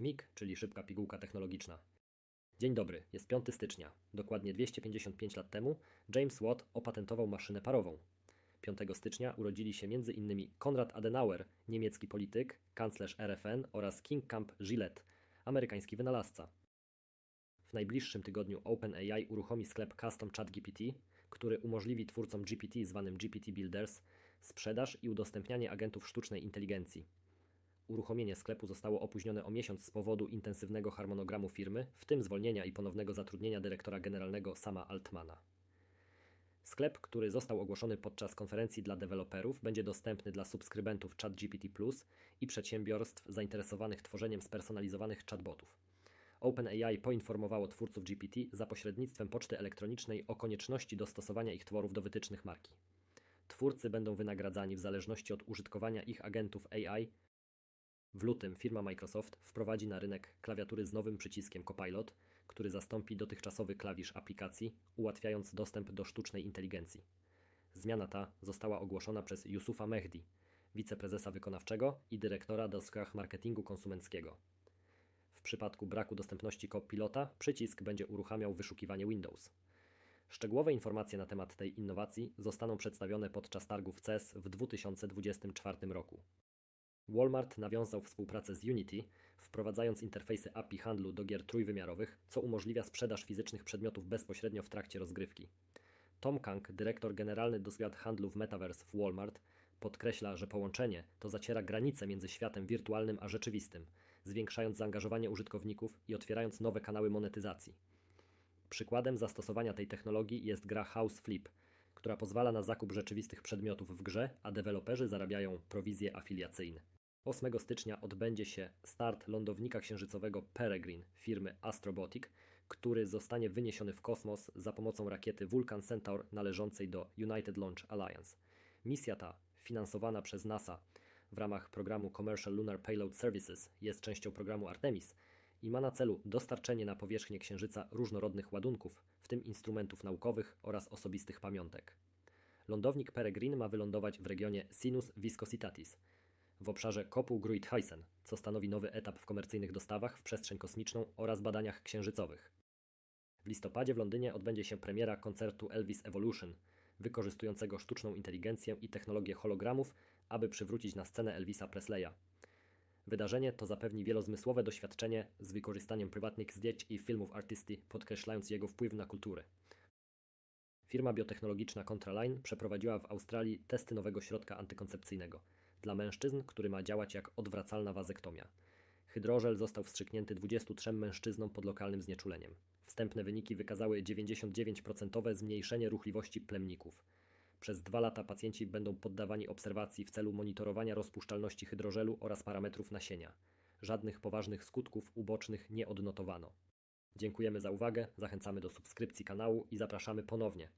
MIG, czyli szybka pigułka technologiczna. Dzień dobry, jest 5 stycznia. Dokładnie 255 lat temu James Watt opatentował maszynę parową. 5 stycznia urodzili się m.in. Konrad Adenauer, niemiecki polityk, kanclerz RFN oraz King Camp Gillette, amerykański wynalazca. W najbliższym tygodniu OpenAI uruchomi sklep Custom ChatGPT, który umożliwi twórcom GPT zwanym GPT Builders sprzedaż i udostępnianie agentów sztucznej inteligencji. Uruchomienie sklepu zostało opóźnione o miesiąc z powodu intensywnego harmonogramu firmy, w tym zwolnienia i ponownego zatrudnienia dyrektora generalnego Sama Altmana. Sklep, który został ogłoszony podczas konferencji dla deweloperów, będzie dostępny dla subskrybentów ChatGPT Plus i przedsiębiorstw zainteresowanych tworzeniem spersonalizowanych chatbotów. OpenAI poinformowało twórców GPT za pośrednictwem poczty elektronicznej o konieczności dostosowania ich tworów do wytycznych marki. Twórcy będą wynagradzani w zależności od użytkowania ich agentów AI. W lutym firma Microsoft wprowadzi na rynek klawiatury z nowym przyciskiem Copilot, który zastąpi dotychczasowy klawisz aplikacji, ułatwiając dostęp do sztucznej inteligencji. Zmiana ta została ogłoszona przez Yusufa Mehdi, wiceprezesa wykonawczego i dyrektora do spraw marketingu konsumenckiego. W przypadku braku dostępności Copilota przycisk będzie uruchamiał wyszukiwanie Windows. Szczegółowe informacje na temat tej innowacji zostaną przedstawione podczas targów CES w 2024 roku. Walmart nawiązał współpracę z Unity, wprowadzając interfejsy API handlu do gier trójwymiarowych, co umożliwia sprzedaż fizycznych przedmiotów bezpośrednio w trakcie rozgrywki. Tom Kang, dyrektor generalny do spraw handlu w Metaverse w Walmart, podkreśla, że połączenie to zaciera granice między światem wirtualnym a rzeczywistym, zwiększając zaangażowanie użytkowników i otwierając nowe kanały monetyzacji. Przykładem zastosowania tej technologii jest gra House Flip, która pozwala na zakup rzeczywistych przedmiotów w grze, a deweloperzy zarabiają prowizje afiliacyjne. 8 stycznia odbędzie się start lądownika księżycowego Peregrine firmy Astrobotic, który zostanie wyniesiony w kosmos za pomocą rakiety Vulcan Centaur należącej do United Launch Alliance. Misja ta, finansowana przez NASA w ramach programu Commercial Lunar Payload Services, jest częścią programu Artemis i ma na celu dostarczenie na powierzchnię Księżyca różnorodnych ładunków, w tym instrumentów naukowych oraz osobistych pamiątek. Lądownik Peregrine ma wylądować w regionie Sinus Viscositatis – w obszarze kopuł Gruithuisen, co stanowi nowy etap w komercyjnych dostawach w przestrzeń kosmiczną oraz badaniach księżycowych. W listopadzie w Londynie odbędzie się premiera koncertu Elvis Evolution, wykorzystującego sztuczną inteligencję i technologię hologramów, aby przywrócić na scenę Elvisa Presleya. Wydarzenie to zapewni wielozmysłowe doświadczenie z wykorzystaniem prywatnych zdjęć i filmów artysty, podkreślając jego wpływ na kulturę. Firma biotechnologiczna Contraline przeprowadziła w Australii testy nowego środka antykoncepcyjnego – dla mężczyzn, który ma działać jak odwracalna wazektomia. Hydrożel został wstrzyknięty 23 mężczyznom pod lokalnym znieczuleniem. Wstępne wyniki wykazały 99% zmniejszenie ruchliwości plemników. Przez dwa lata pacjenci będą poddawani obserwacji w celu monitorowania rozpuszczalności hydrożelu oraz parametrów nasienia. Żadnych poważnych skutków ubocznych nie odnotowano. Dziękujemy za uwagę, zachęcamy do subskrypcji kanału i zapraszamy ponownie.